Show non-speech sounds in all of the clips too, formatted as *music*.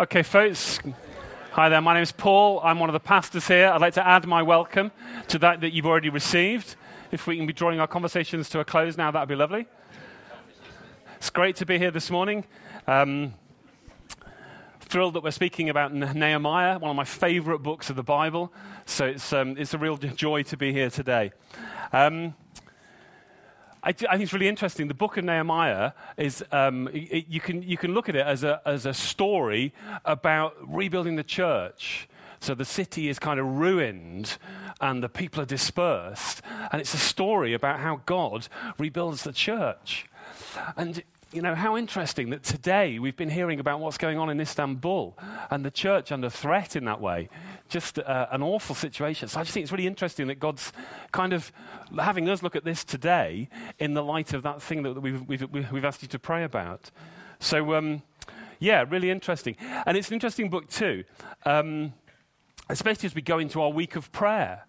Okay, folks. Hi there, my name is Paul. I'm one of the pastors here. I'd like to add my welcome to that that you've already received. If we can be drawing our conversations to a close now, that would be lovely. It's great to be here this morning. Um, thrilled that we're speaking about Nehemiah, one of my favorite books of the Bible. So it's, um, it's a real joy to be here today. Um, I, I, think it's really interesting. The book of Nehemiah is, um, it, you, can, you can look at it as a, as a story about rebuilding the church. So the city is kind of ruined and the people are dispersed. And it's a story about how God rebuilds the church. And you know, how interesting that today we've been hearing about what's going on in Istanbul and the church under threat in that way. Just uh, an awful situation. So I just think it's really interesting that God's kind of having us look at this today in the light of that thing that we've, we've, we've asked you to pray about. So, um, yeah, really interesting. And it's an interesting book, too, um, especially as we go into our week of prayer.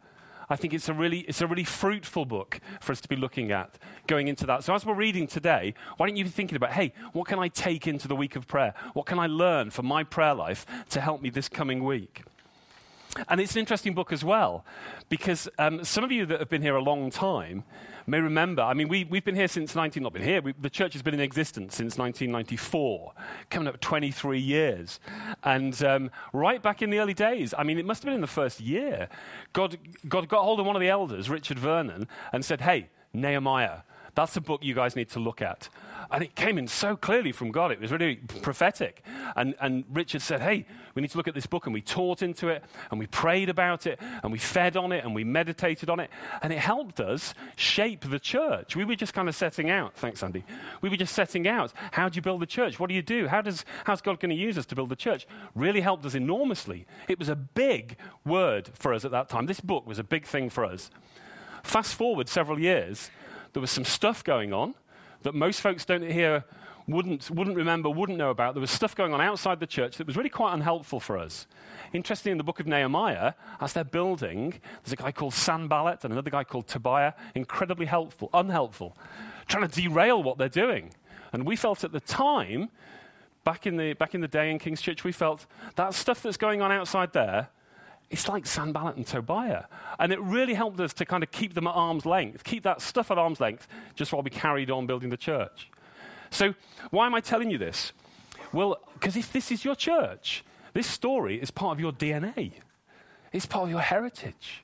I think it's a really, it's a really fruitful book for us to be looking at going into that. So as we're reading today, why don't you be thinking about, hey, what can I take into the week of prayer? What can I learn for my prayer life to help me this coming week? And it's an interesting book as well, because um, some of you that have been here a long time may remember, I mean, we, we've been here since 19, not been here, we, the church has been in existence since 1994, coming up 23 years. And um, right back in the early days, I mean, it must have been in the first year, God, God got hold of one of the elders, Richard Vernon, and said, hey, Nehemiah, that's a book you guys need to look at. And it came in so clearly from God. It was really prophetic. And, and Richard said, Hey, we need to look at this book. And we taught into it, and we prayed about it, and we fed on it, and we meditated on it. And it helped us shape the church. We were just kind of setting out. Thanks, Andy. We were just setting out. How do you build the church? What do you do? How does, how's God going to use us to build the church? Really helped us enormously. It was a big word for us at that time. This book was a big thing for us. Fast forward several years, there was some stuff going on that most folks don't hear, wouldn't, wouldn't remember, wouldn't know about. There was stuff going on outside the church that was really quite unhelpful for us. Interestingly, in the book of Nehemiah, as they're building, there's a guy called Sanballat and another guy called Tobiah, incredibly helpful, unhelpful, trying to derail what they're doing. And we felt at the time, back in the, back in the day in King's Church, we felt that stuff that's going on outside there it's like Sanballat and Tobiah. And it really helped us to kind of keep them at arm's length, keep that stuff at arm's length, just while we carried on building the church. So, why am I telling you this? Well, because if this is your church, this story is part of your DNA, it's part of your heritage.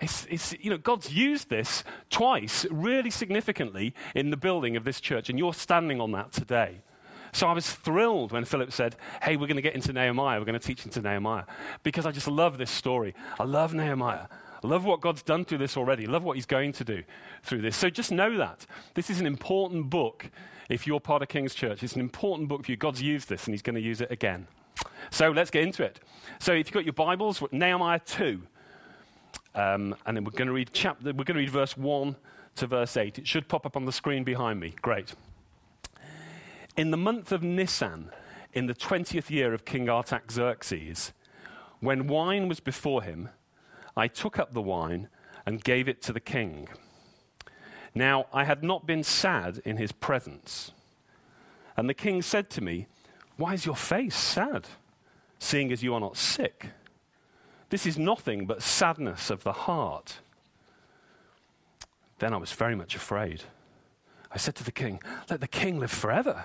It's, it's, you know, God's used this twice really significantly in the building of this church, and you're standing on that today. So I was thrilled when Philip said, Hey, we're going to get into Nehemiah. We're going to teach into Nehemiah. Because I just love this story. I love Nehemiah. I love what God's done through this already. I love what he's going to do through this. So just know that. This is an important book if you're part of King's Church. It's an important book for you. God's used this and he's going to use it again. So let's get into it. So if you've got your Bibles, Nehemiah 2. Um, and then we're going to read chapter, we're going to read verse 1 to verse 8. It should pop up on the screen behind me. Great. In the month of Nisan, in the 20th year of King Artaxerxes, when wine was before him, I took up the wine and gave it to the king. Now, I had not been sad in his presence. And the king said to me, Why is your face sad, seeing as you are not sick? This is nothing but sadness of the heart. Then I was very much afraid. I said to the king, Let the king live forever.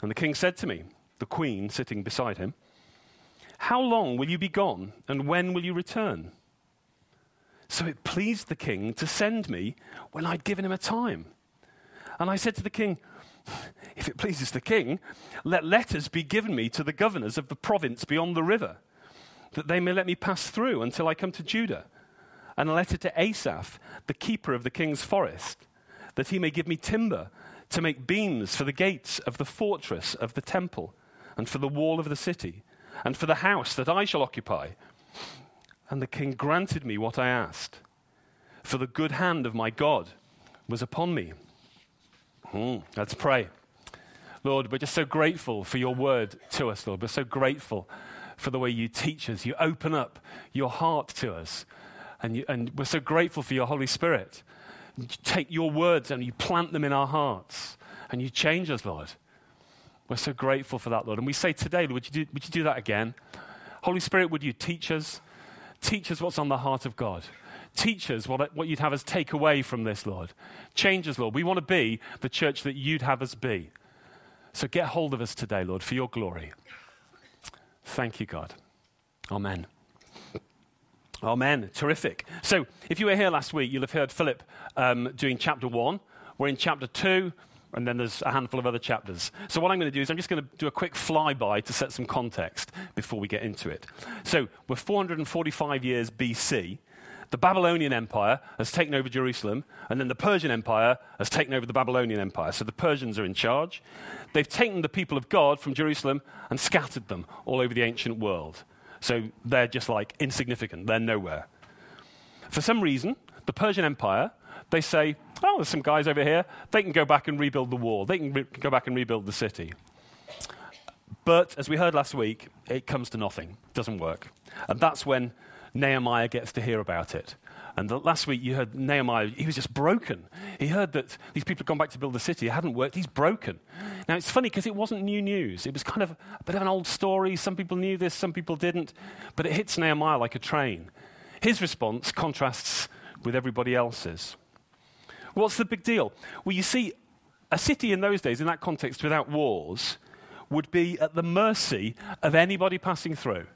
And the king said to me, the queen sitting beside him, How long will you be gone, and when will you return? So it pleased the king to send me when I'd given him a time. And I said to the king, If it pleases the king, let letters be given me to the governors of the province beyond the river, that they may let me pass through until I come to Judah. And a letter to Asaph, the keeper of the king's forest, that he may give me timber to make beams for the gates of the fortress of the temple, and for the wall of the city, and for the house that I shall occupy. And the king granted me what I asked, for the good hand of my God was upon me. Mm, let's pray. Lord, we're just so grateful for your word to us, Lord. We're so grateful for the way you teach us. You open up your heart to us. And, you, and we're so grateful for your Holy Spirit. You take your words and you plant them in our hearts. And you change us, Lord. We're so grateful for that, Lord. And we say today, Lord, would you do, would you do that again? Holy Spirit, would you teach us? Teach us what's on the heart of God. Teach us what, what you'd have us take away from this, Lord. Change us, Lord. We want to be the church that you'd have us be. So get hold of us today, Lord, for your glory. Thank you, God. Amen. Amen. Terrific. So, if you were here last week, you'll have heard Philip um, doing chapter one. We're in chapter two, and then there's a handful of other chapters. So, what I'm going to do is I'm just going to do a quick flyby to set some context before we get into it. So, we're 445 years BC. The Babylonian Empire has taken over Jerusalem, and then the Persian Empire has taken over the Babylonian Empire. So, the Persians are in charge. They've taken the people of God from Jerusalem and scattered them all over the ancient world. So, they're just like insignificant, they're nowhere. For some reason, the Persian Empire they say, oh, there's some guys over here. They can go back and rebuild the wall. They can re- go back and rebuild the city. But as we heard last week, it comes to nothing. Doesn't work. And that's when Nehemiah gets to hear about it. And the, last week you heard Nehemiah, he was just broken. He heard that these people had gone back to build the city. It hadn't worked. He's broken. Now it's funny because it wasn't new news. It was kind of a bit of an old story. Some people knew this, some people didn't. But it hits Nehemiah like a train. His response contrasts with everybody else's. What's the big deal? Well, you see, a city in those days, in that context, without wars, would be at the mercy of anybody passing through.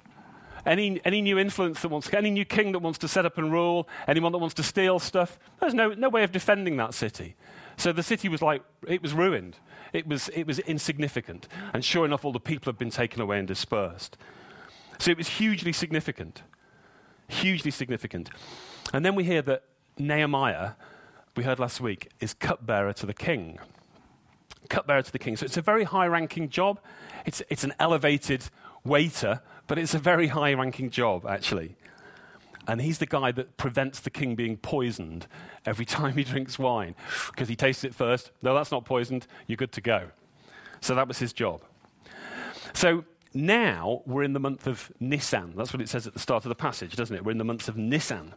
Any, any new influence that wants, any new king that wants to set up and rule, anyone that wants to steal stuff, there's no, no way of defending that city. So the city was like, it was ruined. It was, it was insignificant. And sure enough, all the people had been taken away and dispersed. So it was hugely significant. Hugely significant. And then we hear that Nehemiah we heard last week, is cupbearer to the king. Cupbearer to the king. So it's a very high ranking job. It's, it's an elevated waiter, but it's a very high ranking job, actually. And he's the guy that prevents the king being poisoned every *laughs* time he drinks wine because he tastes it first. No, that's not poisoned. You're good to go. So that was his job. So now we're in the month of Nisan. That's what it says at the start of the passage, doesn't it? We're in the month of Nisan.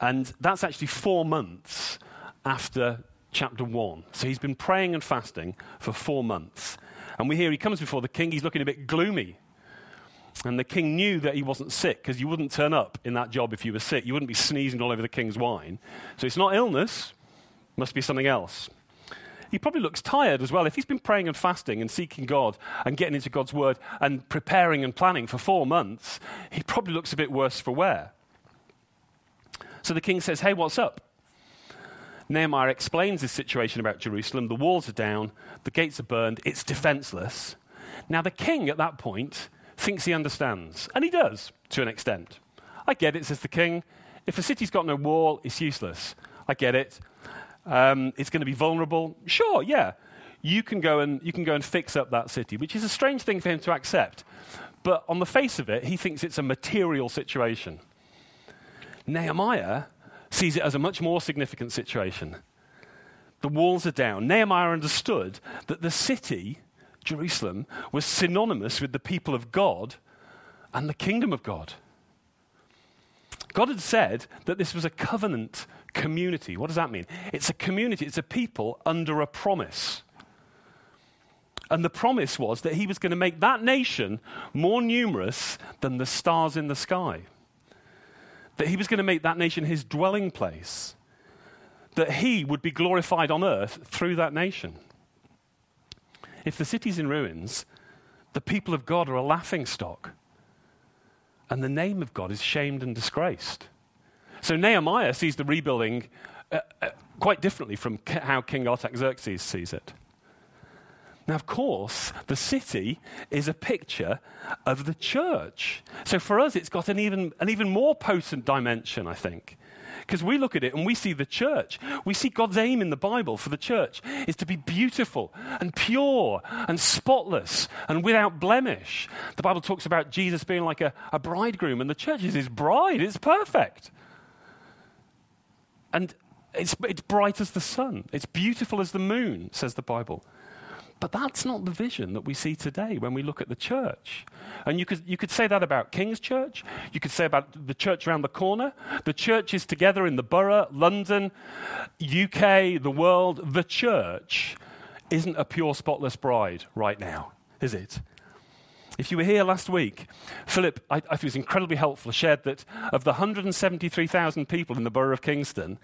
And that's actually four months after chapter 1. So he's been praying and fasting for four months. And we hear he comes before the king, he's looking a bit gloomy. And the king knew that he wasn't sick because you wouldn't turn up in that job if you were sick. You wouldn't be sneezing all over the king's wine. So it's not illness, must be something else. He probably looks tired as well. If he's been praying and fasting and seeking God and getting into God's word and preparing and planning for four months, he probably looks a bit worse for wear. So the king says, Hey, what's up? Nehemiah explains this situation about Jerusalem. The walls are down, the gates are burned, it's defenseless. Now, the king at that point thinks he understands, and he does to an extent. I get it, says the king. If a city's got no wall, it's useless. I get it. Um, it's going to be vulnerable. Sure, yeah. You can, go and, you can go and fix up that city, which is a strange thing for him to accept. But on the face of it, he thinks it's a material situation. Nehemiah sees it as a much more significant situation. The walls are down. Nehemiah understood that the city, Jerusalem, was synonymous with the people of God and the kingdom of God. God had said that this was a covenant community. What does that mean? It's a community, it's a people under a promise. And the promise was that he was going to make that nation more numerous than the stars in the sky that he was going to make that nation his dwelling place, that he would be glorified on earth through that nation. If the city's in ruins, the people of God are a laughing stock. and the name of God is shamed and disgraced. So Nehemiah sees the rebuilding uh, uh, quite differently from how King Artaxerxes sees it. Now, of course, the city is a picture of the church. So for us, it's got an even, an even more potent dimension, I think. Because we look at it and we see the church. We see God's aim in the Bible for the church is to be beautiful and pure and spotless and without blemish. The Bible talks about Jesus being like a, a bridegroom, and the church is his bride. It's perfect. And it's, it's bright as the sun, it's beautiful as the moon, says the Bible. But that's not the vision that we see today when we look at the church. And you could, you could say that about King's Church. You could say about the church around the corner. The churches together in the borough, London, UK, the world. The church isn't a pure, spotless bride right now, is it? If you were here last week, Philip, I, I was incredibly helpful, shared that of the 173,000 people in the borough of Kingston,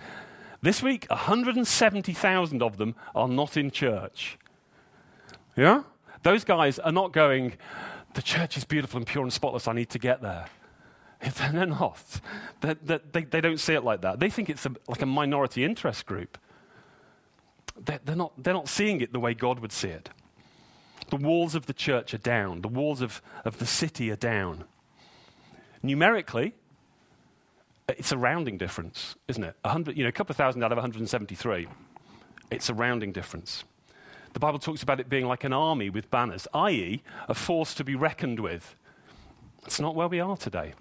this week, 170,000 of them are not in church. Yeah? Those guys are not going, the church is beautiful and pure and spotless, I need to get there. *laughs* They're not. They're, they're, they, they don't see it like that. They think it's a, like a minority interest group. They're, they're, not, they're not seeing it the way God would see it. The walls of the church are down, the walls of, of the city are down. Numerically, it's a rounding difference, isn't it? 100, you know, a couple of thousand out of 173. It's a rounding difference. The Bible talks about it being like an army with banners, i.e., a force to be reckoned with. It's not where we are today.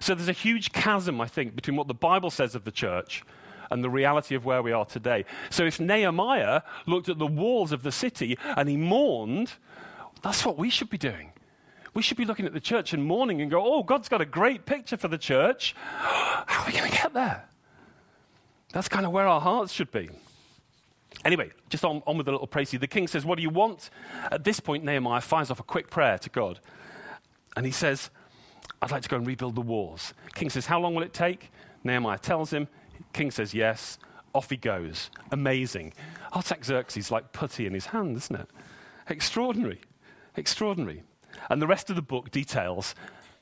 So there's a huge chasm, I think, between what the Bible says of the church and the reality of where we are today. So if Nehemiah looked at the walls of the city and he mourned, that's what we should be doing. We should be looking at the church and mourning and go, oh, God's got a great picture for the church. How are we going to get there? That's kind of where our hearts should be. Anyway, just on, on with the little précis. The king says, What do you want? At this point, Nehemiah fires off a quick prayer to God. And he says, I'd like to go and rebuild the walls. King says, How long will it take? Nehemiah tells him. King says, Yes. Off he goes. Amazing. Artaxerxes like putty in his hand, isn't it? Extraordinary. Extraordinary. And the rest of the book details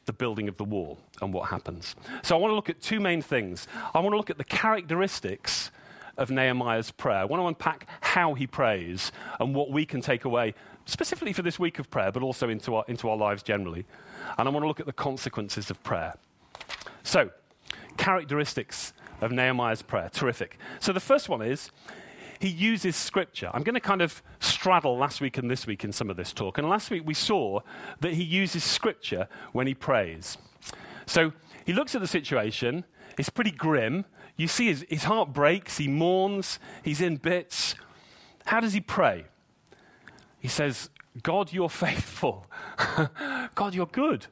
the building of the wall and what happens. So I want to look at two main things. I want to look at the characteristics of Nehemiah's prayer. I want to unpack how he prays and what we can take away, specifically for this week of prayer, but also into our, into our lives generally. And I want to look at the consequences of prayer. So, characteristics of Nehemiah's prayer. Terrific. So, the first one is he uses scripture. I'm going to kind of straddle last week and this week in some of this talk. And last week we saw that he uses scripture when he prays. So, he looks at the situation, it's pretty grim. You see, his, his heart breaks, he mourns, he's in bits. How does he pray? He says, God, you're *laughs* faithful. God, you're good.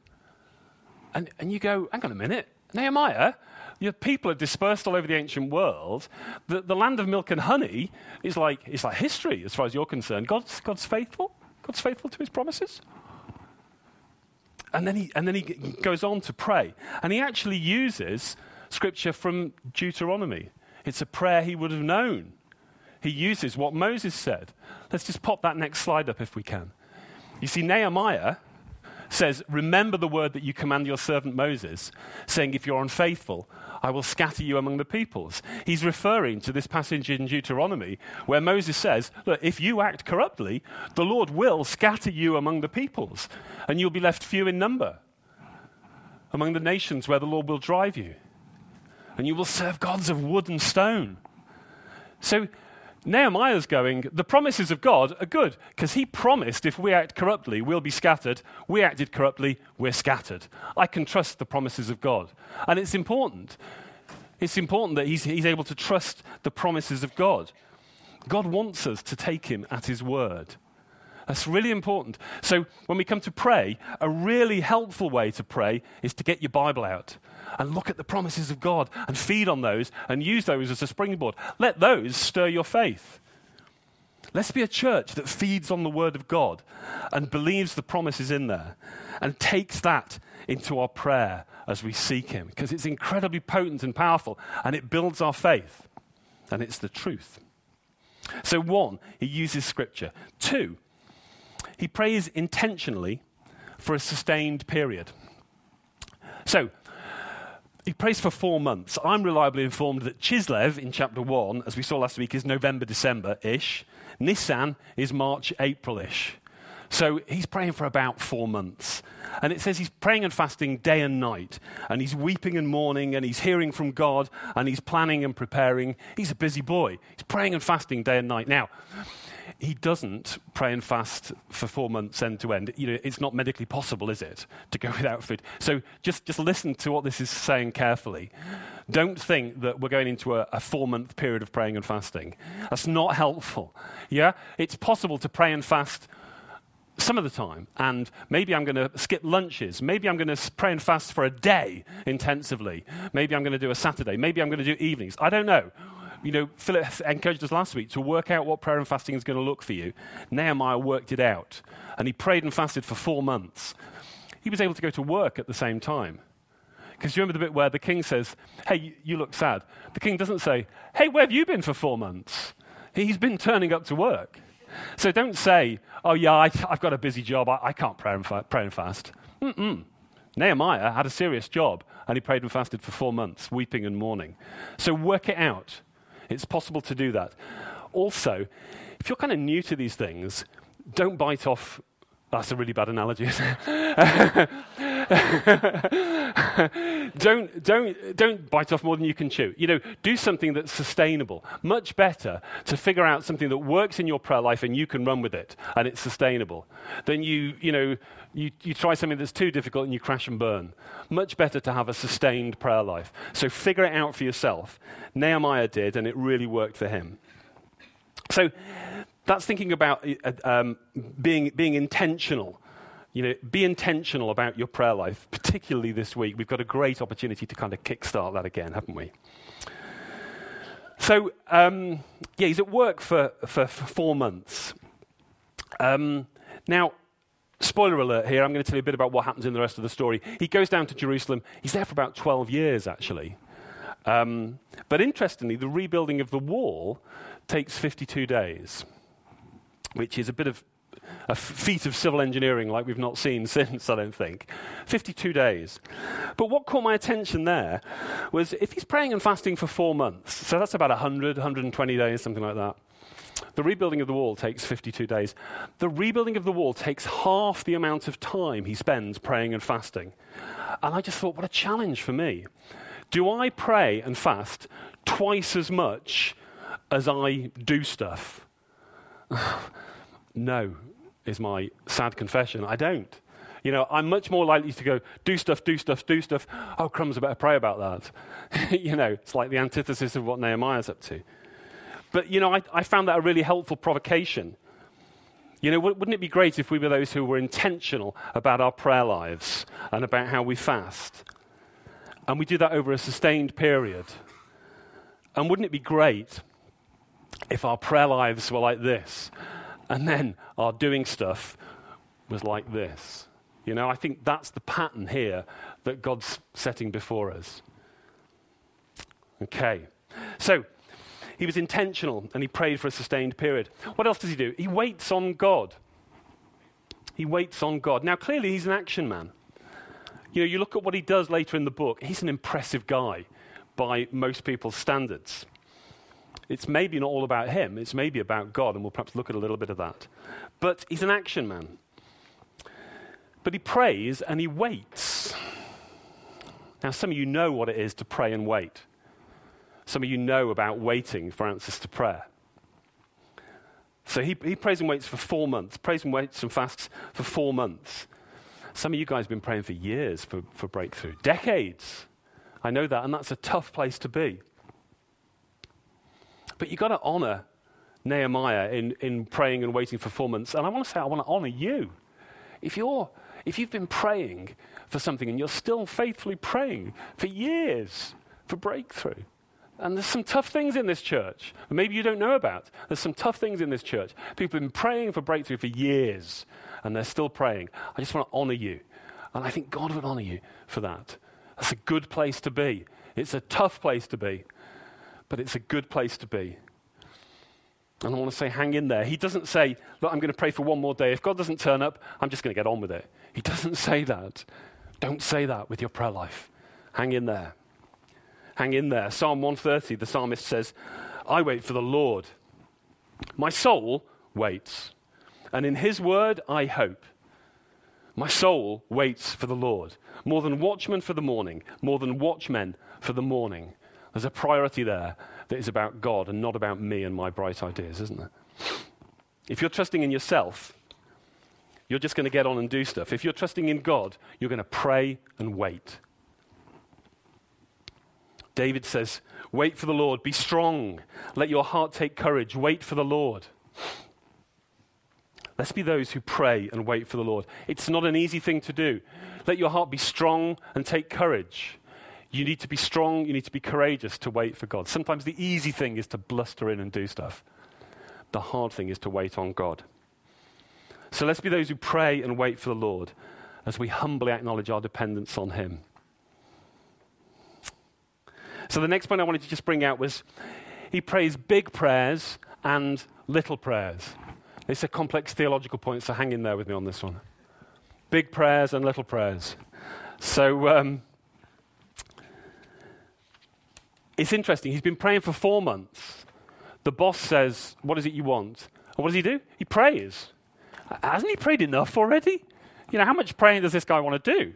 And, and you go, hang on a minute, Nehemiah, your people are dispersed all over the ancient world. The, the land of milk and honey is like, is like history as far as you're concerned. God's, God's faithful. God's faithful to his promises. And then, he, and then he goes on to pray. And he actually uses scripture from Deuteronomy. It's a prayer he would have known. He uses what Moses said. Let's just pop that next slide up if we can. You see, Nehemiah says, Remember the word that you command your servant Moses, saying, If you're unfaithful, I will scatter you among the peoples. He's referring to this passage in Deuteronomy where Moses says, Look, if you act corruptly, the Lord will scatter you among the peoples, and you'll be left few in number among the nations where the Lord will drive you and you will serve gods of wood and stone. So Nehemiah's going, the promises of God are good because he promised if we act corruptly, we'll be scattered. We acted corruptly, we're scattered. I can trust the promises of God. And it's important. It's important that he's, he's able to trust the promises of God. God wants us to take him at his word. That's really important. So when we come to pray, a really helpful way to pray is to get your Bible out and look at the promises of God and feed on those and use those as a springboard. Let those stir your faith. Let's be a church that feeds on the Word of God and believes the promises in there and takes that into our prayer as we seek Him because it's incredibly potent and powerful and it builds our faith and it's the truth. So, one, he uses Scripture. Two, he prays intentionally for a sustained period. So, he prays for four months. I'm reliably informed that Chislev in chapter 1, as we saw last week, is November, December ish. Nisan is March, April ish. So he's praying for about four months. And it says he's praying and fasting day and night. And he's weeping and mourning. And he's hearing from God. And he's planning and preparing. He's a busy boy. He's praying and fasting day and night. Now, he doesn't pray and fast for four months end to end. You know, it's not medically possible, is it, to go *laughs* without food? So just, just listen to what this is saying carefully. Don't think that we're going into a, a four month period of praying and fasting. That's not helpful. Yeah? It's possible to pray and fast some of the time, and maybe I'm going to skip lunches. Maybe I'm going to pray and fast for a day intensively. Maybe I'm going to do a Saturday. Maybe I'm going to do evenings. I don't know you know, Philip encouraged us last week to work out what prayer and fasting is going to look for you. Nehemiah worked it out, and he prayed and fasted for four months. He was able to go to work at the same time. Because you remember the bit where the king says, Hey, you, look sad. The king doesn't say, Hey, where have you been for four months? He's been turning up to work. So don't say, Oh, yeah, I, have got a busy job. I, I can't pray and, fa- pray and fast. Mm-mm. Nehemiah had a serious job and he prayed and fasted for four months, weeping and mourning. So work it out. It's possible to do that. Also, if you're kind of new to these things, don't bite off. That's a really bad analogy. *laughs* *laughs* don't, don't, don't bite off more than you can chew. You know, do something that's sustainable. Much better to figure out something that works in your prayer life and you can run with it and it's sustainable than you, you know, you, you try something that's too difficult and you crash and burn. Much better to have a sustained prayer life. So figure it out for yourself. Nehemiah did, and it really worked for him. So that's thinking about uh, um, being, being intentional. You know, be intentional about your prayer life, particularly this week. We've got a great opportunity to kind of kickstart that again, haven't we? So, um, yeah, he's at work for, for, for four months. Um, now, Spoiler alert here, I'm going to tell you a bit about what happens in the rest of the story. He goes down to Jerusalem. He's there for about 12 years, actually. Um, but interestingly, the rebuilding of the wall takes 52 days, which is a bit of a feat of civil engineering like we've not seen *laughs* since, I don't think. 52 days. But what caught my attention there was if he's praying and fasting for four months, so that's about 100, 120 days, something like that. The rebuilding of the wall takes 52 days. The rebuilding of the wall takes half the amount of time he spends praying and fasting. And I just thought, what a challenge for me. Do I pray and fast twice as much as I do stuff? *sighs* no, is my sad confession. I don't. You know, I'm much more likely to go, do stuff, do stuff, do stuff. Oh, crumbs, I better pray about that. *laughs* you know, it's like the antithesis of what Nehemiah's up to. But, you know, I, I found that a really helpful provocation. You know, wouldn't it be great if we were those who were intentional about our prayer lives and about how we fast? And we do that over a sustained period. And wouldn't it be great if our prayer lives were like this and then our doing stuff was like this? You know, I think that's the pattern here that God's setting before us. Okay. So, he was intentional and he prayed for a sustained period. What else does he do? He waits on God. He waits on God. Now, clearly, he's an action man. You know, you look at what he does later in the book, he's an impressive guy by most people's standards. It's maybe not all about him, it's maybe about God, and we'll perhaps look at a little bit of that. But he's an action man. But he prays and he waits. Now, some of you know what it is to pray and wait. Some of you know about waiting for answers to prayer. So he, he prays and waits for four months, prays and waits and fasts for four months. Some of you guys have been praying for years for, for breakthrough, decades. I know that, and that's a tough place to be. But you've got to honor Nehemiah in, in praying and waiting for months. And I want to say, I want to honor you. If, you're, if you've been praying for something and you're still faithfully praying for years for breakthrough, and there's some tough things in this church, maybe you don't know about. There's some tough things in this church. People have been praying for breakthrough for years, and they're still praying. I just want to honor you. And I think God would honor you for that. That's a good place to be. It's a tough place to be, but it's a good place to be. And I want to say, hang in there. He doesn't say, look, I'm going to pray for one more day. If God doesn't turn up, I'm just going to get on with it. He doesn't *laughs* say that. Don't say that with your prayer life. Hang in there. Hang in there. Psalm 130, the psalmist says, I wait for the Lord. My soul waits, and in his word I hope. My soul waits for the Lord. More than watchmen for the morning, more than watchmen for the morning. There's a priority there that is about God and not about me and my bright ideas, isn't there? If you're trusting in yourself, you're just going to get on and do stuff. If you're trusting in God, you're going to pray and wait. David says, Wait for the Lord, be strong, let your heart take courage, wait for the Lord. Let's be those who pray and wait for the Lord. It's not an easy thing to do. Let your heart be strong and take courage. You need to be strong, you need to be courageous to wait for God. Sometimes the easy thing is to bluster in and do stuff, the hard thing is to wait on God. So let's be those who pray and wait for the Lord as we humbly acknowledge our dependence on Him. So the next point I wanted to just bring out was he prays big prayers and little prayers. It's a complex theological point, so hang in there with me on this one. Big prayers and little prayers. So um, it's interesting. He's been praying for four months. The boss says, What is it you want? And what does he do? He prays. Hasn't he prayed enough already? You know, how much praying does this guy want to do?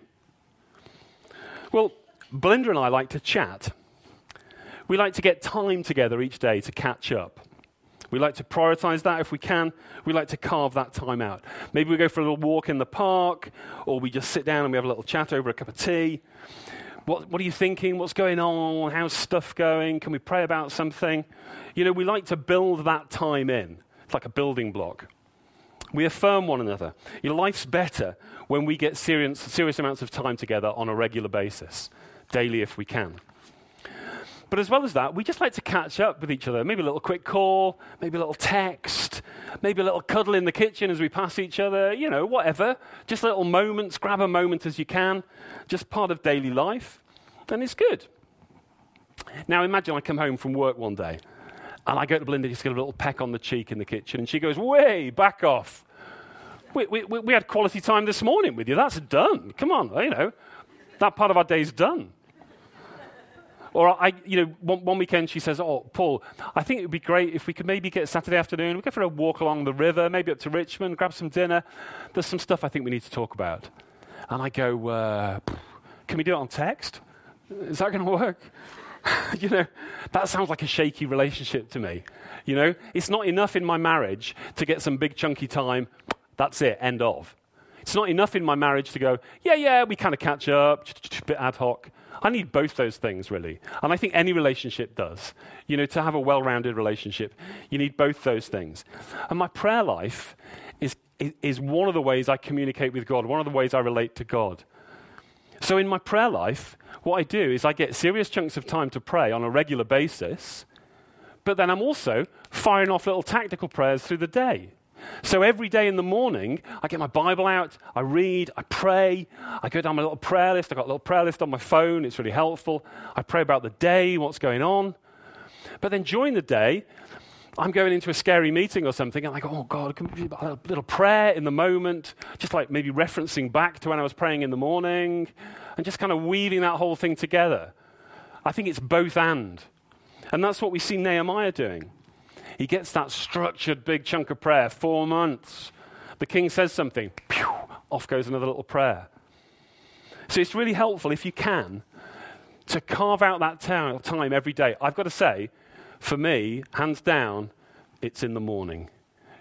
Well, Belinda and I like to chat. We like to get time together each day to catch up. We like to prioritize that if we can. We like to carve that time out. Maybe we go for a little walk in the park, or we just sit down and we have a little chat over a cup of tea. What, what are you thinking? What's going on? How's stuff going? Can we pray about something? You know, we like to build that time in. It's like a building block. We affirm one another. Your life's better when we get serious, serious amounts of time together on a regular basis, daily if we can. But as well as that, we just like to catch up with each other. Maybe a little quick call, maybe a little text, maybe a little cuddle in the kitchen as we pass each other, you know, whatever. Just little moments, grab a moment as you can, just part of daily life. And it's good. Now imagine I come home from work one day and I go to Belinda, just get a little peck on the cheek in the kitchen, and she goes, Way, back off. We, we, we had quality time this morning with you. That's done. Come on, you know, that part of our day's done. Or I, you know, one, one, weekend she says, "Oh, Paul, I think it would be great if we could maybe get Saturday afternoon. We go for a walk along the river, maybe up to Richmond, grab some dinner. There's some stuff I think we need to talk about." And I go, uh, "Can we do it on text? Is that going to work?" *laughs* you know, that sounds like a shaky relationship to me. You know, it's not enough in my marriage to get some big chunky time. That's it, end of. It's not enough in my marriage to go, yeah, yeah, we kind of catch up, bit ad hoc. I need both those things, really. And I think any relationship does. You know, to have a well rounded relationship, you need both those things. And my prayer life is, is one of the ways I communicate with God, one of the ways I relate to God. So in my prayer life, what I do is I get serious chunks of time to pray on a regular basis, but then I'm also firing off little tactical prayers through the day. So every day in the morning, I get my Bible out, I read, I pray, I go down my little prayer list. I've got a little prayer list on my phone, it's really helpful. I pray about the day, what's going on. But then during the day, I'm going into a scary meeting or something, and I go, oh God, a little prayer in the moment, just like maybe referencing back to when I was praying in the morning, and just kind of weaving that whole thing together. I think it's both and. And that's what we see Nehemiah doing. He gets that structured big chunk of prayer, four months. The king says something, pew, off goes another little prayer. So it's really helpful if you can to carve out that time every day. I've got to say, for me, hands down, it's in the morning.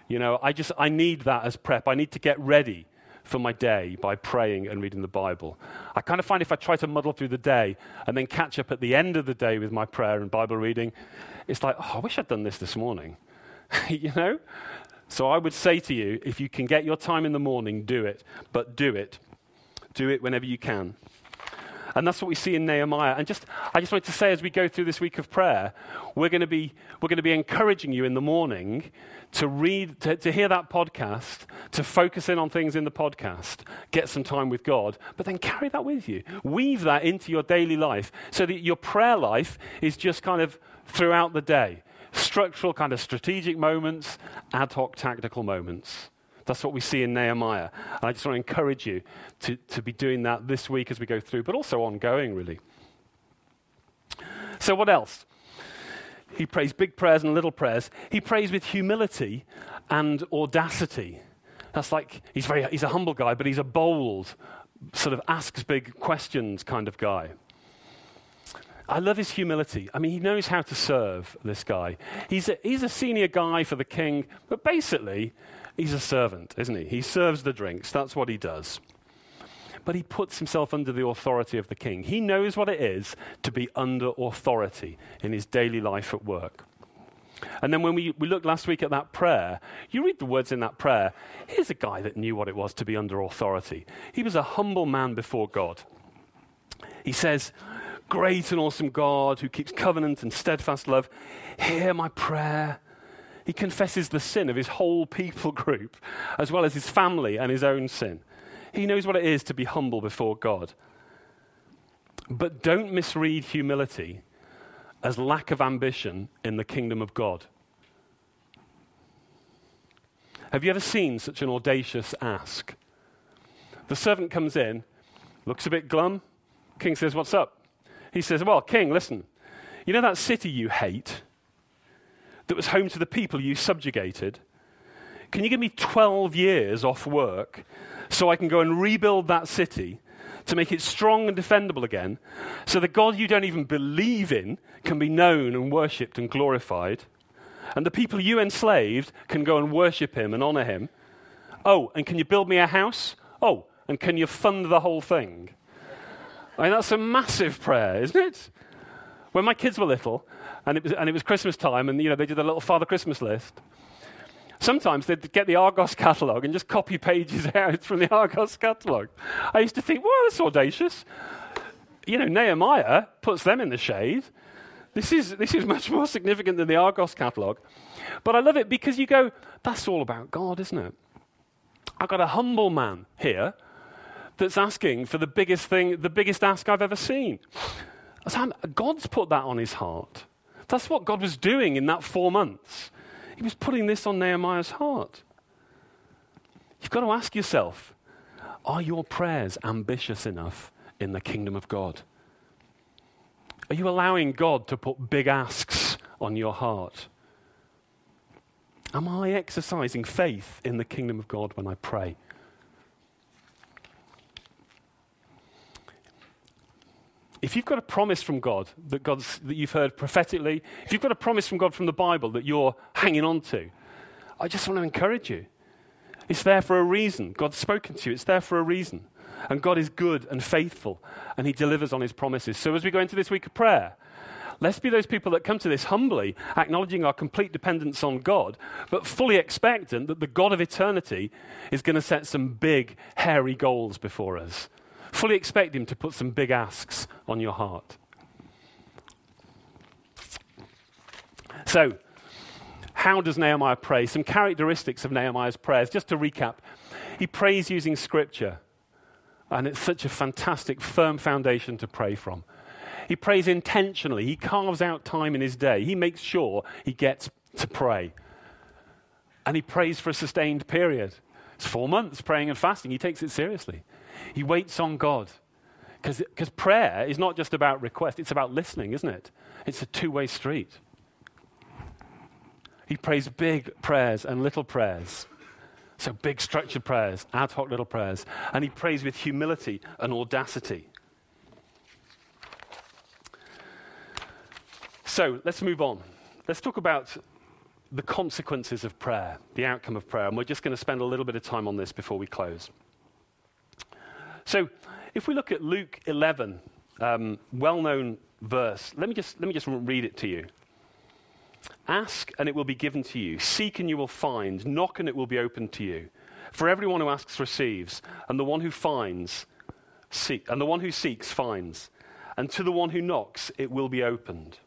You know, I just I need that as prep. I need to get ready for my day by praying and reading the Bible. I kind of find if I try to muddle through the day and then catch up at the end of the day with my prayer and Bible reading, it's like, oh, I wish I'd done this this morning. *laughs* you know? So I would say to you, if you can get your time in the morning, do it. But do it. Do it whenever you can. And that's what we see in Nehemiah. And just, I just wanted to say as we go through this week of prayer, we're going to be, we're going to be encouraging you in the morning to read, to, to hear that podcast, to focus in on things in the podcast, get some time with God, but then carry that with you. Weave that into your daily life so that your prayer life is just kind of throughout the day. Structural, kind of strategic moments, ad hoc, tactical moments. That's what we see in Nehemiah. And I just want to encourage you to, to be doing that this week as we go through, but also ongoing, really. So, what else? He prays big prayers and little prayers. He prays with humility and audacity. That's like, he's, very, he's a humble guy, but he's a bold, sort of asks big questions kind of guy. I love his humility. I mean, he knows how to serve this guy. He's a, he's a senior guy for the king, but basically, he's a servant, isn't he? He serves the drinks. That's what he does. But he puts himself under the authority of the king. He knows what it is to be under authority in his daily life at work. And then when we, we looked last week at that prayer, you read the words in that prayer. Here's a guy that knew what it was to be under authority. He was a humble man before God. He says, Great and awesome God who keeps covenant and steadfast love, hear my prayer. He confesses the sin of his whole people *laughs* group, as well as his family and his own sin. He knows what it is to be humble before God. But don't misread humility as lack of ambition in the kingdom of God. Have you ever seen such an audacious ask? The servant comes in, looks a bit glum. King says, What's up? He says, Well, King, listen. You know that city you hate, that was home to the people you subjugated? Can you give me 12 years off work so I can go and rebuild that city to make it strong and defendable again, so the God you don't even believe in can be known and worshipped and glorified, and the people you enslaved can go and worship him and honor him. Oh, and can you build me a house? Oh, and can you fund the whole thing? I mean, that's a massive prayer, isn't it? When my kids were little, and it was, and it was Christmas time, and you know, they did a little Father Christmas list. Sometimes they'd get the Argos catalogue and just copy pages *laughs* out from the Argos catalogue. I used to think, well, that's audacious. You know, Nehemiah puts them in the shade. This is, this is much more significant than the Argos catalogue. But I love it because you go, that's all about God, isn't it? I've got a humble man here that's asking for the biggest thing, the biggest ask I've ever seen. God's put that on his heart. That's what God was doing in that four months. He was putting this on Nehemiah's heart. You've got to ask yourself are your prayers ambitious enough in the kingdom of God? Are you allowing God to put big asks on your heart? Am I exercising faith in the kingdom of God when I pray? If you've got a promise from God that, God's, that you've heard prophetically, if you've got a promise from God from the Bible that you're hanging on to, I just want to encourage you. It's there for a reason. God's spoken to you, it's there for a reason. And God is good and faithful, and He delivers on His promises. So as we go into this week of prayer, let's be those people that come to this humbly, acknowledging our complete dependence on God, but fully expectant that the God of eternity is going to set some big, hairy goals before us fully expect Him to put some big asks on your heart. So, how does Nehemiah pray? Some characteristics of Nehemiah's prayers. Just to recap, he prays using Scripture, and it's such a fantastic, firm foundation to pray from. He prays intentionally. He carves out time in his day. He makes sure he gets to pray. And he prays for a sustained period. It's four months praying and fasting. He takes it seriously. He waits on God. Because prayer is not just about request, it's about listening, isn't it? It's a two way street. He prays big prayers and little prayers. So, big structured prayers, ad hoc little prayers. And he prays with humility and audacity. So, let's move on. Let's talk about the consequences of prayer, the outcome of prayer. And we're just going to spend a little bit of time on this before we close. So, if we look at Luke 11, um, well known verse, let me, just, let me just read it to you. Ask and it will be given to you. Seek and you will find. Knock and it will be opened to you. For everyone who asks receives, and the one who finds, seek, and the one who seeks finds, and to the one who knocks it will be opened.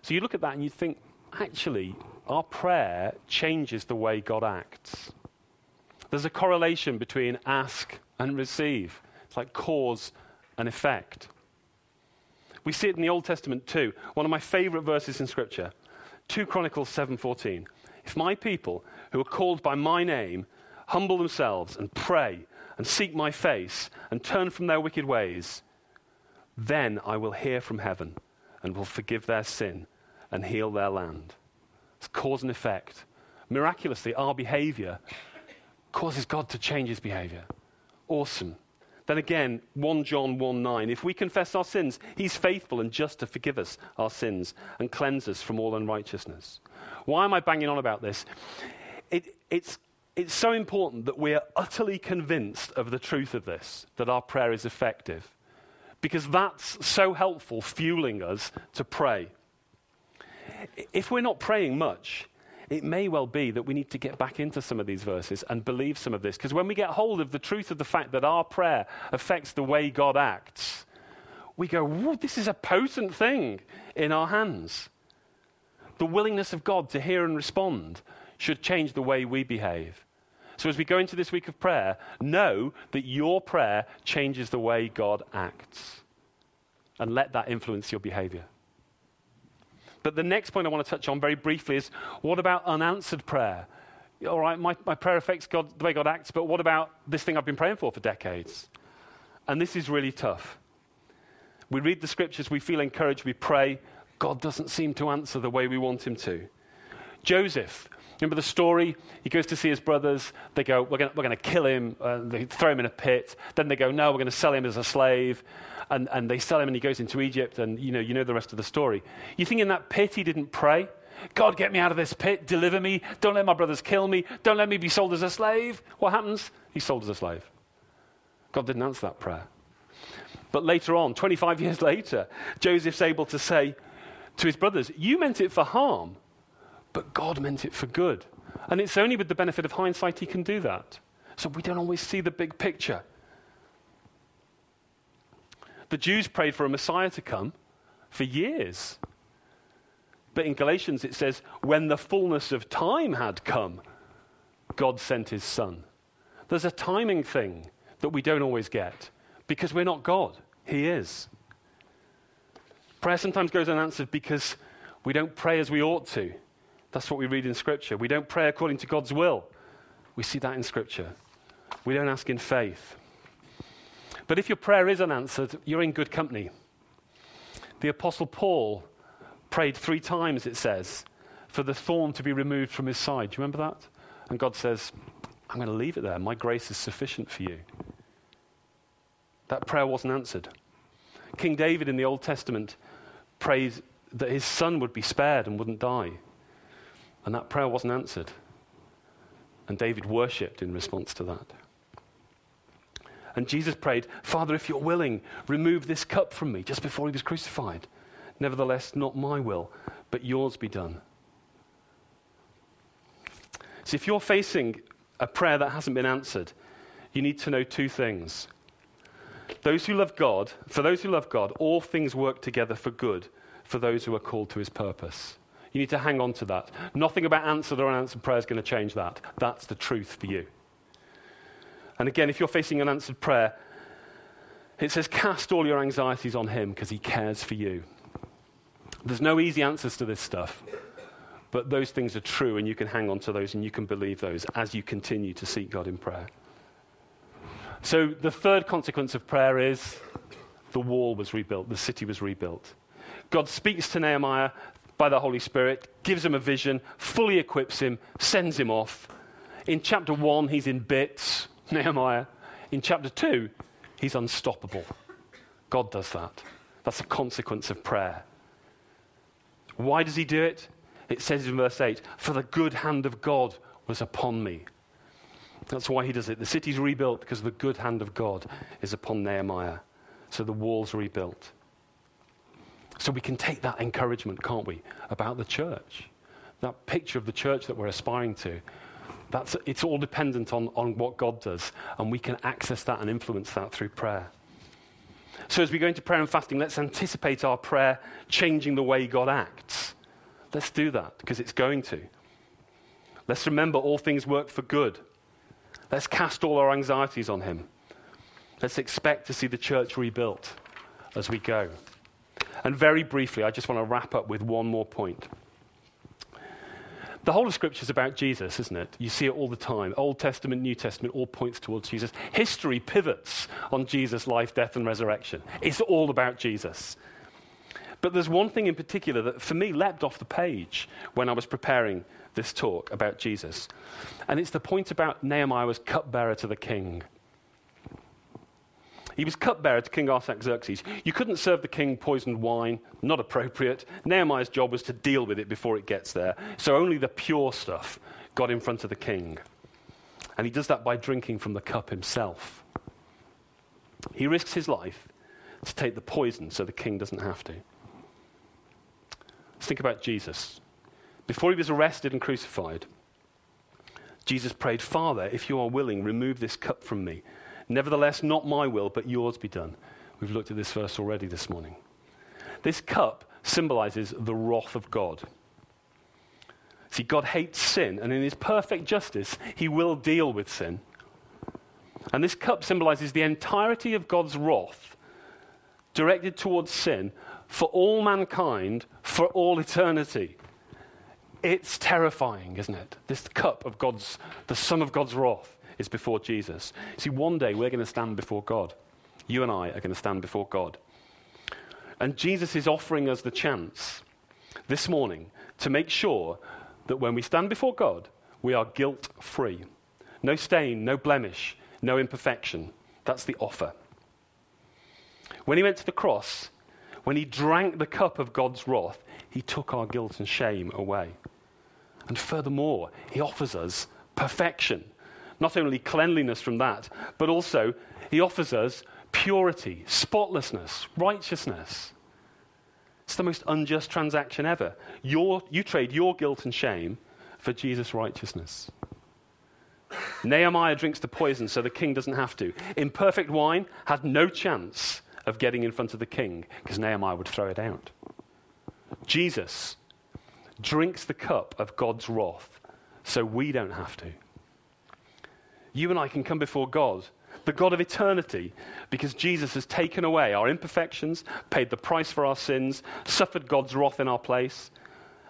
So you look at that and you think, actually, our prayer changes the way God acts. There's a correlation between ask and receive. It's like cause and effect. We see it in the Old Testament too. One of my favorite verses in Scripture, 2 Chronicles 7:14. If my people, who are called by my name, humble themselves and pray and seek my face and turn from their wicked ways, then I will hear from heaven and will forgive their sin and heal their land. It's cause and effect. Miraculously, our behavior causes God to change his behavior. Awesome. Then again, 1 John 1 9. If we confess our sins, he's faithful and just to forgive us our sins and cleanse us from all unrighteousness. Why am I banging on about this? It, it's, it's so important that we are utterly convinced of the truth of this, that our prayer is effective, because that's so helpful, fueling us to pray. If we're not praying much, it may well be that we need to get back into some of these verses and believe some of this. Because when we get hold of the truth of the fact that our prayer affects the way God acts, we go, this is a potent thing in our hands. The willingness of God to hear and respond should change the way we behave. So as we go into this week of prayer, know that your prayer changes the way God acts. And let that influence your behavior. But the next point I want to touch on very briefly is what about unanswered prayer? All right, my, my prayer affects God, the way God acts, but what about this thing I've been praying for for decades? And this is really tough. We read the scriptures, we feel encouraged, we pray. God doesn't seem to answer the way we want him to. Joseph, remember the story? He goes to see his brothers. They go, We're going to kill him. Uh, they throw him in a pit. Then they go, No, we're going to sell him as a slave and, and they sell him and he goes into Egypt, and you know, you know the rest of the story. You think in that pit he didn't pray? God, get me out of this pit, deliver me, don't let my brothers kill me, don't let me be sold as a slave. What happens? He's sold as a slave. God didn't answer that prayer. But later on, 25 years *laughs* later, Joseph's able to say to his brothers, You meant it for harm, but God meant it for good. And it's only with the benefit of hindsight he can do that. So we don't always see the big picture. The Jews prayed for a Messiah to come for years. But in Galatians it says, when the fullness of time had come, God sent his son. There's a timing thing that we don't always get because we're not God. He is. Prayer sometimes goes unanswered because we don't pray as we ought to. That's what we read in Scripture. We don't pray according to God's will. We see that in Scripture. We don't ask in faith. But if your prayer is unanswered, you're in good company. The Apostle Paul prayed three times, it says, for the thorn to be removed from his side. Do you remember that? And God says, I'm going to leave it there. My grace is sufficient for you. That prayer wasn't answered. King David in the Old Testament prayed that his son would be spared and wouldn't die. And that prayer wasn't answered. And David worshipped in response to that. And Jesus prayed, Father, if you're willing, remove this cup from me just before he was crucified. Nevertheless, not my will, but yours be done. So if you're facing a prayer that hasn't been answered, you need to know two things. Those who love God, for those who love God, all things work together for good for those who are called to his purpose. You need to hang on to that. Nothing about answered or unanswered prayer is going to change that. That's the truth for you. And again, if you're facing an answered prayer, it says, Cast all your anxieties on him because he cares for you. There's no easy answers to this stuff, but those things are true, and you can hang on to those and you can believe those as you continue to seek God in prayer. So, the third consequence of prayer is the wall was rebuilt, the city was rebuilt. God speaks to Nehemiah by the Holy Spirit, gives him a vision, fully equips him, sends him off. In chapter 1, he's in bits. *laughs* Nehemiah. In chapter 2, he's unstoppable. God does that. That's a consequence of prayer. Why does he do it? It says in verse 8, For the good hand of God was upon me. That's why he does it. The city's rebuilt because the good hand of God is upon Nehemiah. So the walls rebuilt. So we can take that encouragement, can't we, about the church? That picture of the church that we're aspiring to. That's, it's all dependent on, on what God does, and we can access that and influence that through prayer. So, as we go into prayer and fasting, let's anticipate our prayer changing the way God acts. Let's do that because it's going to. Let's remember all things work for good. Let's cast all our anxieties on Him. Let's expect to see the church rebuilt as we go. And very briefly, I just want to wrap up with one more point. The whole of Scripture is about Jesus, isn't it? You see it all the time. Old Testament, New Testament, all points towards Jesus. History pivots on Jesus' life, death, and resurrection. It's all about Jesus. But there's one thing in particular that, for me, leapt off the page when I was preparing this talk about Jesus. And it's the point about Nehemiah was cupbearer to the king. He was cupbearer to King Artaxerxes. You couldn't serve the king poisoned wine, not appropriate. Nehemiah's job was to deal with it before it gets there. So only the pure stuff got in front of the king. And he does that by drinking from the cup himself. He risks his life to take the poison so the king doesn't have to. Let's think about Jesus. Before he was arrested and crucified, Jesus prayed, Father, if you are willing, remove this cup from me. Nevertheless, not my will, but yours be done. We've looked at this verse already this morning. This cup symbolizes the wrath of God. See, God hates sin, and in his perfect justice, he will deal with sin. And this cup symbolizes the entirety of God's wrath directed towards sin for all mankind for all eternity. It's terrifying, isn't it? This cup of God's, the Son of God's wrath is before Jesus. See, one day we're going to stand before God. You and I are going to stand before God. And Jesus is offering us the chance this morning to make sure that when we stand before God, we are guilt free. No stain, no blemish, no imperfection. That's the offer. When he went to the cross, when he drank the cup of God's wrath, he took our guilt and shame away. And furthermore, he offers us perfection not only cleanliness from that, but also he offers us purity, spotlessness, righteousness. It's the most unjust transaction ever. Your, you trade your guilt and shame for Jesus' righteousness. Nehemiah drinks the poison so the king doesn't have to. Imperfect wine had no chance of getting in front of the king because Nehemiah would throw it out. Jesus drinks the cup of God's wrath so we don't have to you and I can come before God, the God of eternity, because Jesus has taken away our imperfections, paid the price for our sins, suffered God's wrath in our place,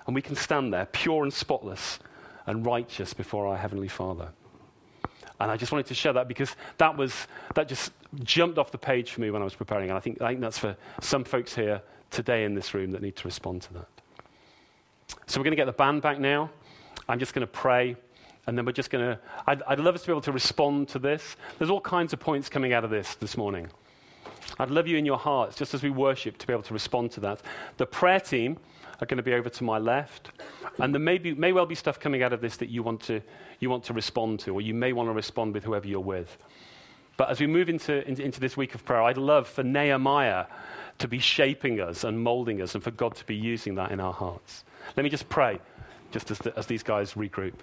and we can stand there pure and spotless and righteous before our Heavenly Father. And I just wanted to share that because that, was, that just jumped off the page for me when I was preparing. And I think, I think that's for some folks here today in this room that need to respond to that. So we're going to get the band back now. I'm just going to pray. And then we're just going to, I'd, love us to be able to respond to this. There's all kinds of points coming out of this this morning. I'd love you in your hearts, just as we worship, to be able to respond to that. The prayer team are going to be over to my left. And there may, be, may well be stuff coming out of this that you want, to, you want to respond to, or you may want to respond with whoever you're with. But as we move into, into, into this week of prayer, I'd love for Nehemiah to be shaping us and molding us, and for God to be using that in our hearts. Let me just pray, just as, the, as these guys regroup.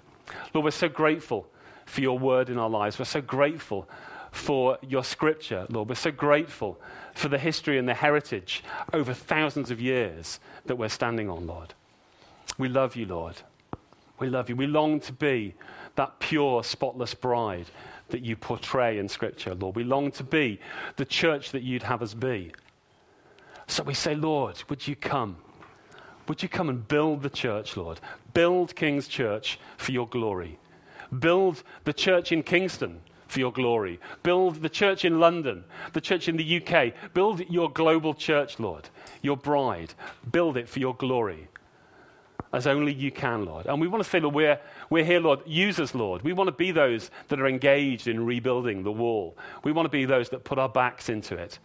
Lord, we're so grateful for your word in our lives. We're so grateful for your scripture, Lord. We're so grateful for the history and the heritage over thousands of years that we're standing on, Lord. We love you, Lord. We love you. We long to be that pure, spotless bride that you portray in Scripture, Lord. We long to be the church that you'd have us be. So we say, Lord, would you come? Would you come and build the church, Lord? Build King's Church for your glory. Build the church in Kingston for your glory. Build the church in London, the church in the UK. Build your global church, Lord, your bride. Build it for your glory as only you can, Lord. And we want to say, Lord, we're, we're here, Lord. Use us, Lord. We want to be those that are engaged in rebuilding the wall. We want to be those that put our backs into it.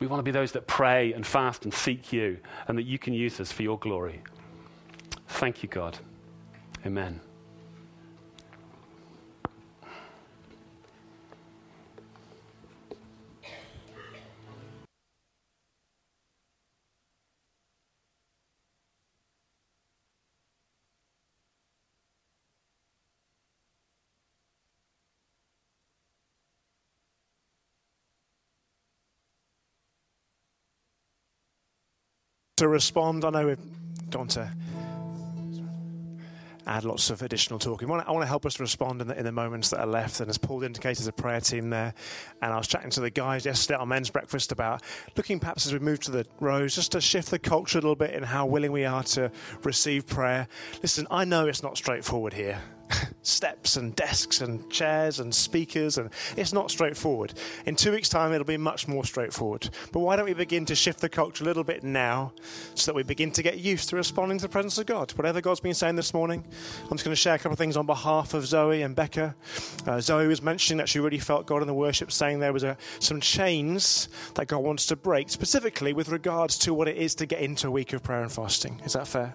We want to be those that pray and fast and seek you, and that you can use us for your glory. Thank you, God. Amen. To respond. I know we've gone to add lots of additional talking. I want to, help us respond in the, in the moments that are left. And as Paul indicated, there's a prayer team there. And I was chatting to the guys yesterday at our men's breakfast about looking perhaps as we move to the rows, just to shift the culture a little bit in how willing we are to receive prayer. Listen, I know it's not straightforward here. Steps and desks and chairs and speakers, and it's not straightforward. In two weeks' time, it'll be much more straightforward. But why don't we begin to shift the culture a little bit now so that we begin to get used to responding to the presence of God? Whatever God's been saying this morning, I'm just going to share a couple of things on behalf of Zoe and Becca. Uh, Zoe was mentioning that she really felt God in the worship, saying there was a, some chains that God wants to break, specifically with regards to what it is to get into a week of prayer and fasting. Is that fair?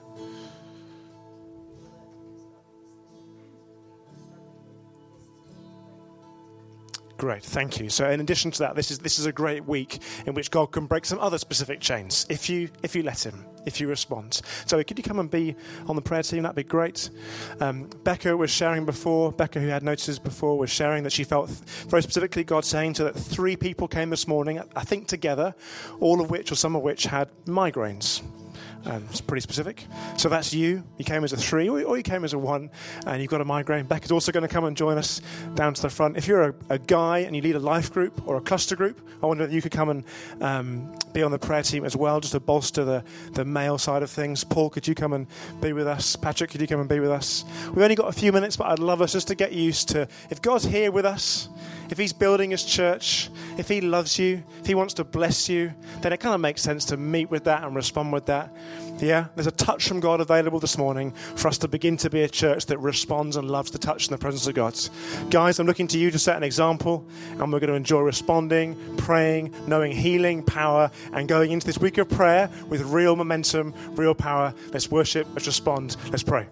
Great, thank you. So, in addition to that, this is this is a great week in which God can break some other specific chains if you if you let Him, if you respond. So, could you come and be on the prayer team? That'd be great. Um, Becca was sharing before. Becca, who had notices before, was sharing that she felt very specifically God saying to that three people came this morning, I think together, all of which or some of which had migraines. Um, it's pretty specific. So that's you. You came as a three, or you came as a one, and you've got a migraine. Becca's also going to come and join us down to the front. If you're a, a guy and you lead a life group or a cluster group, I wonder if you could come and um, be on the prayer team as well, just to bolster the, the male side of things. Paul, could you come and be with us? Patrick, could you come and be with us? We've only got a few minutes, but I'd love us just to get used to if God's here with us, if He's building His church, if He loves you, if He wants to bless you, then it kind of makes sense to meet with that and respond with that. Yeah, there's a touch from God available this morning for us to begin to be a church that responds and loves the touch and the presence of God. Guys, I'm looking to you to set an example, and we're going to enjoy responding, praying, knowing healing, power, and going into this week of prayer with real momentum, real power. Let's worship, let's respond, let's pray.